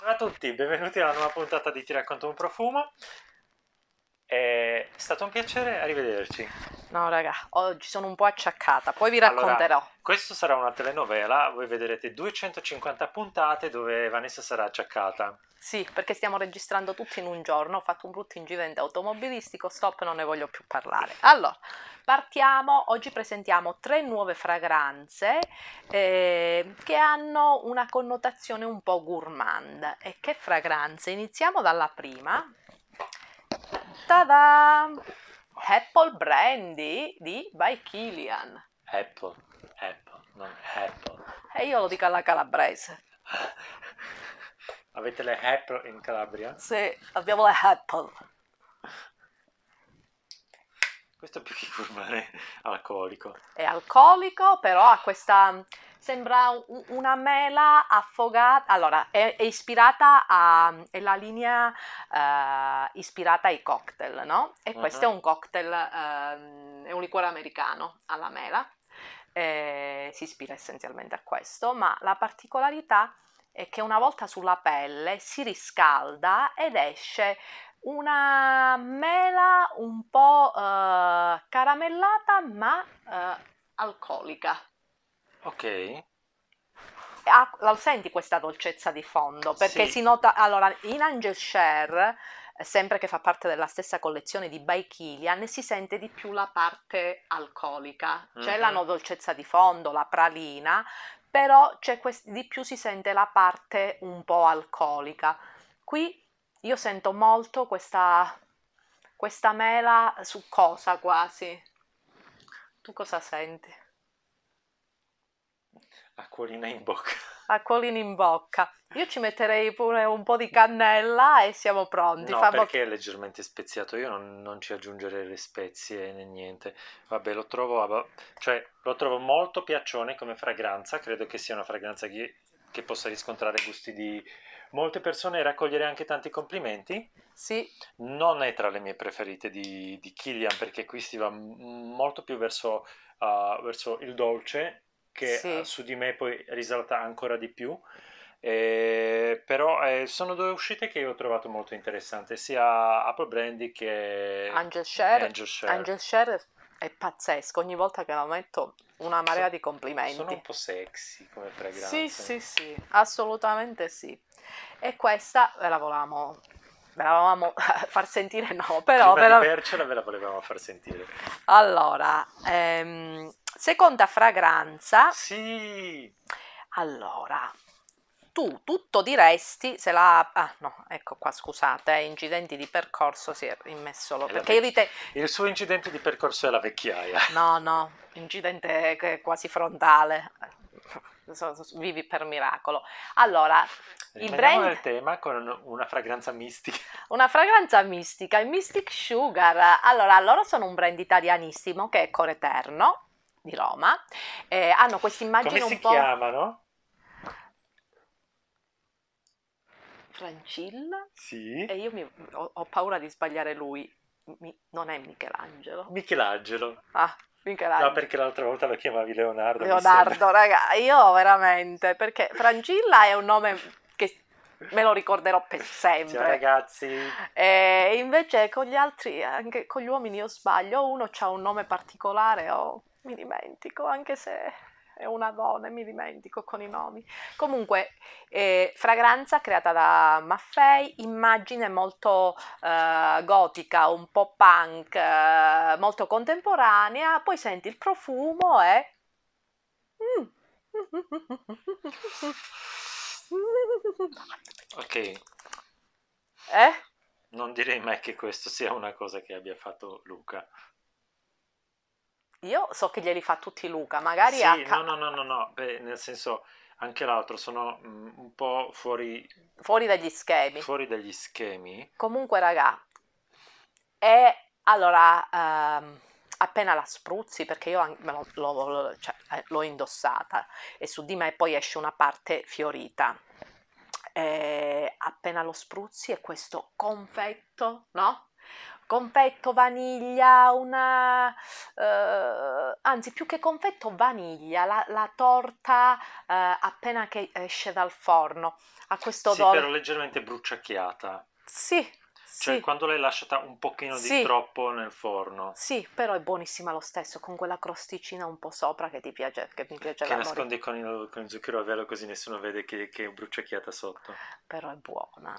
Ciao a tutti, benvenuti alla nuova puntata di Ti racconto un profumo. È stato un piacere, arrivederci. No, raga, oggi sono un po' acciaccata, poi vi racconterò. Allora, questo sarà una telenovela, voi vedrete 250 puntate dove Vanessa sarà acciaccata. Sì, perché stiamo registrando tutti in un giorno, ho fatto un brutto incidente automobilistico, stop, non ne voglio più parlare. Allora, partiamo, oggi presentiamo tre nuove fragranze eh, che hanno una connotazione un po' gourmand. E che fragranze? Iniziamo dalla prima, Ta-da! Apple Brandy di By Kilian. Apple, Apple, non Apple. E io lo dico alla calabrese. Avete le Apple in Calabria? Sì, abbiamo le Apple. Questo più che curvare alcolico. È alcolico, però ha questa sembra una mela affogata. Allora, è, è ispirata a. è la linea uh, ispirata ai cocktail, no? E uh-huh. questo è un cocktail, uh, è un liquore americano alla mela. Eh, si ispira essenzialmente a questo, ma la particolarità è che una volta sulla pelle si riscalda ed esce una mela un po' uh, caramellata ma uh, alcolica. Ok. Ah, lo senti questa dolcezza di fondo? Perché sì. si nota, allora, in Angel Share, sempre che fa parte della stessa collezione di By Kilian, si sente di più la parte alcolica. C'è uh-huh. la no dolcezza di fondo, la pralina, però quest- di più si sente la parte un po' alcolica. Qui io sento molto questa, questa mela succosa quasi. Tu cosa senti? Acquolina in bocca. Acquolina in bocca. Io ci metterei pure un po' di cannella e siamo pronti. No, Fa perché è leggermente speziato. Io non, non, ci aggiungerei le spezie né niente. Vabbè, lo trovo, cioè, lo trovo molto piaccione come fragranza. Credo che sia una fragranza che, che possa riscontrare gusti di molte persone e raccogliere anche tanti complimenti. Sì. Non è tra le mie preferite di, di Killian perché qui si va molto più verso, uh, verso il dolce che sì. su di me poi risalta ancora di più. Eh, però eh, sono due uscite che ho trovato molto interessanti, sia Apple Brandy che Angel Share. Angel Share. Angel Share è pazzesco, ogni volta che la metto una marea so, di complimenti. Sono un po' sexy come fragranza. Sì, sì, sì, assolutamente sì. E questa ve la volevamo, ve la volevamo far sentire, no, però... Prima ve la... ve la volevamo far sentire. Allora, ehm, Seconda fragranza. Sì. Allora, tu tutto diresti se la... Ah no, ecco qua, scusate, eh, incidenti di percorso si è immesso... Lo... Perché vec... rite... Il suo incidente di percorso è la vecchiaia. No, no, incidente quasi frontale. Vivi per miracolo. Allora, il brand... nel tema con una fragranza mistica. Una fragranza mistica, il Mystic Sugar. Allora, loro sono un brand italianissimo che è Core Eterno di Roma, eh, hanno questa immagine un po'... Come si chiamano? Francilla? Sì. E io mi, ho, ho, paura di sbagliare lui. Mi, non è Michelangelo. Michelangelo. Ah, Michelangelo. No, perché l'altra volta lo chiamavi Leonardo. Leonardo, raga, io veramente, perché Francilla è un nome me lo ricorderò per sempre. Ciao ragazzi. E invece con gli altri, anche con gli uomini io sbaglio, uno ha un nome particolare o mi dimentico, anche se è una donna e mi dimentico con i nomi. Comunque, eh, fragranza creata da Maffei, immagine molto eh, gotica, un po' punk, eh, molto contemporanea, poi senti il profumo e... Mm. ok. Eh? Non direi mai che questo sia una cosa che abbia fatto Luca. Io so che glieli fa tutti Luca, magari sì, a... no, no, no, no, no, Beh, nel senso anche l'altro sono mm, un po' fuori... Fuori dagli schemi. Fuori dagli schemi. Comunque, raga, è... Allora, ehm, appena la spruzzi, perché io lo, lo, cioè, eh, l'ho indossata e su di me poi esce una parte fiorita. E appena lo spruzzi è questo confetto, no? confetto vaniglia, una, eh, anzi più che confetto vaniglia, la, la torta eh, appena che esce dal forno, ha questo sì, odore. però leggermente bruciacchiata. Sì, cioè, sì. quando l'hai lasciata un pochino Sì. di troppo nel forno, Sì, però è buonissima lo stesso, con quella crosticina un po' sopra che ti piace, che mi piace che nascondi con il, con il zucchero a velo così nessuno vede che, che è bruciacchiata sotto. Però è buona.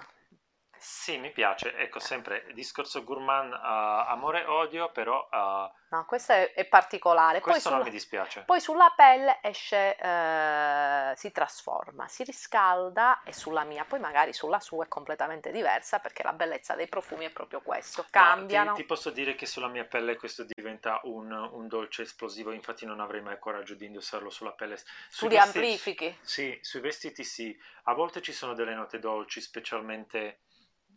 Sì, mi piace. Ecco, sempre discorso gourmand, uh, amore odio, però uh, No, questa è, è particolare. Poi questo non sulla, mi dispiace. poi sulla pelle esce, eh, si trasforma, si riscalda e sulla mia, poi magari sulla sua è completamente diversa perché la bellezza dei profumi è proprio questo, cambiano. ti, ti posso dire che sulla mia pelle questo diventa un, un dolce esplosivo, infatti non avrei mai coraggio di indossarlo sulla pelle. Tu Sui li vestiti- amplifichi. Sì, sui vestiti sì. A volte ci sono delle note dolci, specialmente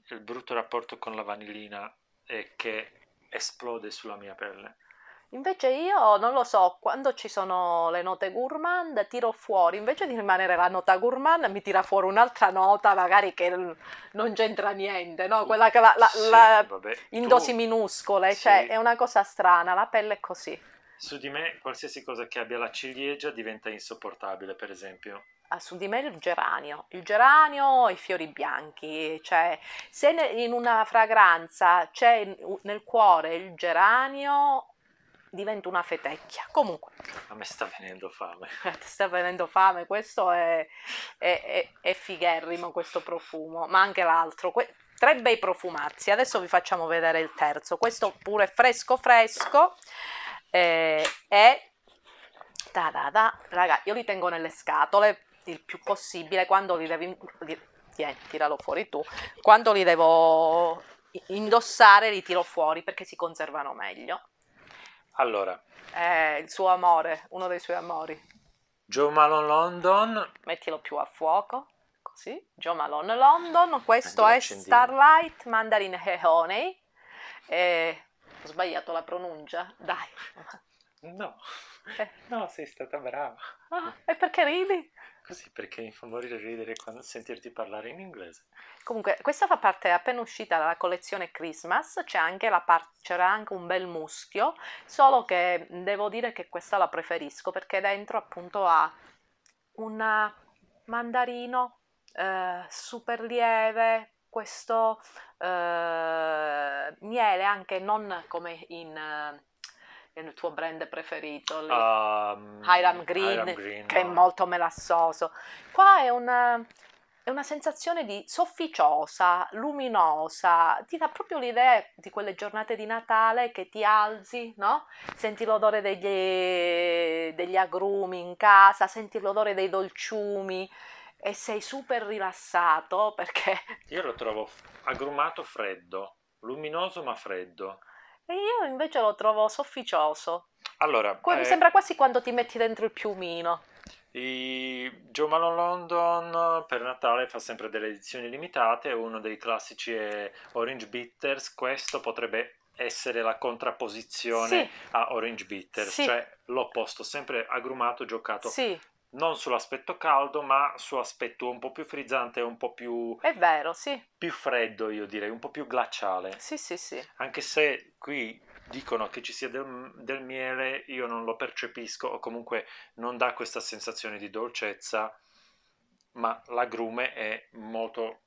il brutto rapporto con la vanillina è che esplode sulla mia pelle. Invece io non lo so, quando ci sono le note gourmand tiro fuori, invece di rimanere la nota gourmand mi tira fuori un'altra nota magari che non c'entra niente, no? Quella che la, la- Sì, la- vabbè, in tu- dosi minuscole, Sì. cioè è una cosa strana, la pelle è così. Su di me qualsiasi cosa che abbia la ciliegia diventa insopportabile, per esempio. Ah, su di me il geranio, il geranio e i fiori bianchi, cioè se in una fragranza c'è nel cuore il geranio diventa una fetecchia. Comunque, A me sta venendo fame. sta venendo fame, questo è, è, è, è figherrimo questo profumo, ma anche l'altro. Que- tre bei profumazzi, adesso vi facciamo vedere il terzo, questo pure fresco fresco eh, e... Da da da, raga, io li tengo nelle scatole il più possibile quando li devi... li- tieni, tiralo fuori tu. Quando li devo indossare li tiro fuori perché si conservano meglio. Allora, È il suo amore, uno dei suoi amori. Joe Malone London, mettilo più a fuoco, così, Joe Malone London, questo è. Starlight Mandarin e Honey, Eh, ho sbagliato la pronuncia, dai, no, Eh. no, sei stata brava. Ah, e perché ridi? Così perché mi fa morire ridere quando sentirti parlare in inglese. Comunque, questa fa parte, appena uscita dalla collezione Christmas, c'è anche la par- c'era anche un bel muschio, solo che devo dire che questa la preferisco perché dentro appunto ha un mandarino eh, super lieve, questo eh, miele anche non come in, eh, nel tuo brand preferito, lì, Um, Hiram Green, Hiram Green, che è no. molto melassoso. Qua è una, è una sensazione di sofficiosa, luminosa, ti dà proprio l'idea di quelle giornate di Natale che ti alzi, no? Senti l'odore degli, degli agrumi in casa, senti l'odore dei dolciumi e sei super rilassato perché Io lo trovo agrumato freddo, luminoso ma freddo. e io invece lo trovo sofficioso. Allora, Qua- Mi eh, sembra quasi quando ti metti dentro il piumino. i Joe Malone London per Natale fa sempre delle edizioni limitate, uno dei classici è Orange Bitters, questo potrebbe essere la contrapposizione Sì. a Orange Bitters, Sì. cioè l'opposto, sempre agrumato, giocato Sì, non sull'aspetto caldo, ma su aspetto un po' più frizzante, un po' più, è vero, sì. più freddo, io direi, un po' più glaciale. Sì, sì, sì. Anche se qui dicono che ci sia del, del miele, io non lo percepisco o comunque non dà questa sensazione di dolcezza, ma l'agrume è molto,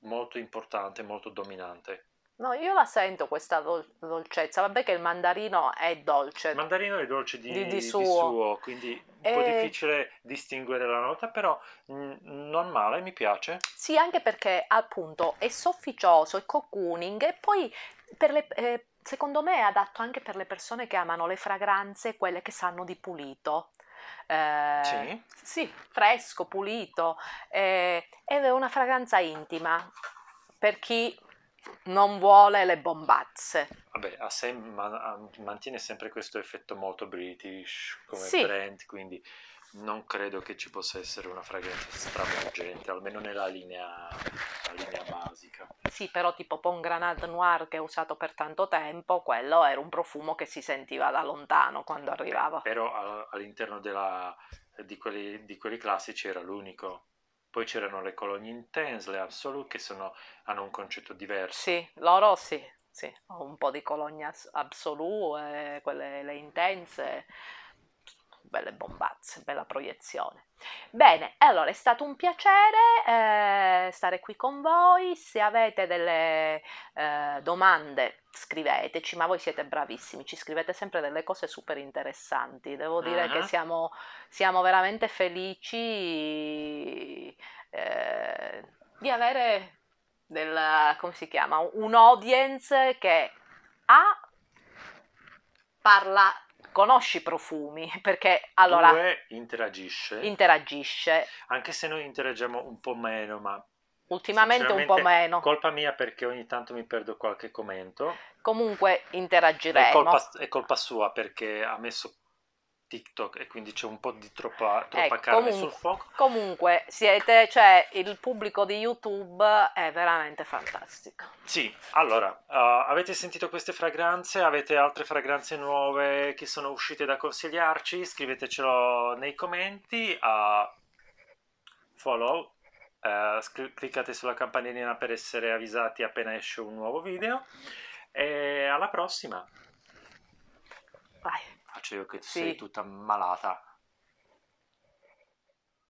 molto importante, molto dominante. No, io la sento questa dol- dolcezza. Vabbè che il mandarino è dolce. Il mandarino è dolce di, Di- di di suo. suo. quindi un po' E- difficile distinguere la nota, però mm, non male, mi piace. Sì, anche perché appunto è sofficioso, è cocooning e poi per le- eh, secondo me è adatto anche per le persone che amano le fragranze, quelle che sanno di pulito. Eh, Sì. sì, fresco, pulito. eh, ed è una fragranza intima per chi non vuole le bombazze. Vabbè, a sé ma- a- mantiene sempre questo effetto molto british come Sì. brand, quindi non credo che ci possa essere una fragranza stravolgente, almeno nella linea, linea basica. Sì, però tipo Pont Granat Noir che ho usato per tanto tempo, quello era un profumo che si sentiva da lontano quando arrivava. Però all'interno della- di, quelli, di quelli classici era l'unico. Poi c'erano le colonie intense, le absolute, che sono- hanno un concetto diverso. Sì, loro sì, sì, un po' di cologne absolute, quelle le intense, belle bombazze, bella proiezione. Bene, allora è stato un piacere eh, stare qui con voi. Se avete delle eh, domande, scriveteci, ma voi siete bravissimi, ci scrivete sempre delle cose super interessanti. Devo dire uh-huh. che siamo, siamo, veramente felici eh, di avere del, come si chiama, un audience che ha parla conosci i profumi perché allora Due, interagisce. interagisce. Anche se noi interagiamo un po' meno ma ultimamente un po' meno. colpa mia perché ogni tanto mi perdo qualche commento. Comunque interagiremo. È colpa, è colpa sua perché ha messo TikTok e quindi c'è un po' di troppa, troppa eh, carne comunque, sul fuoco. Comunque siete, cioè il pubblico di YouTube è veramente fantastico. Sì, allora, uh, avete sentito queste fragranze? Avete altre fragranze nuove che sono uscite da consigliarci? Scrivetecelo nei commenti. Uh, follow, uh, cliccate sulla campanellina per essere avvisati appena esce un nuovo video. E alla prossima! Vai faccio io che sì. sei tutta malata.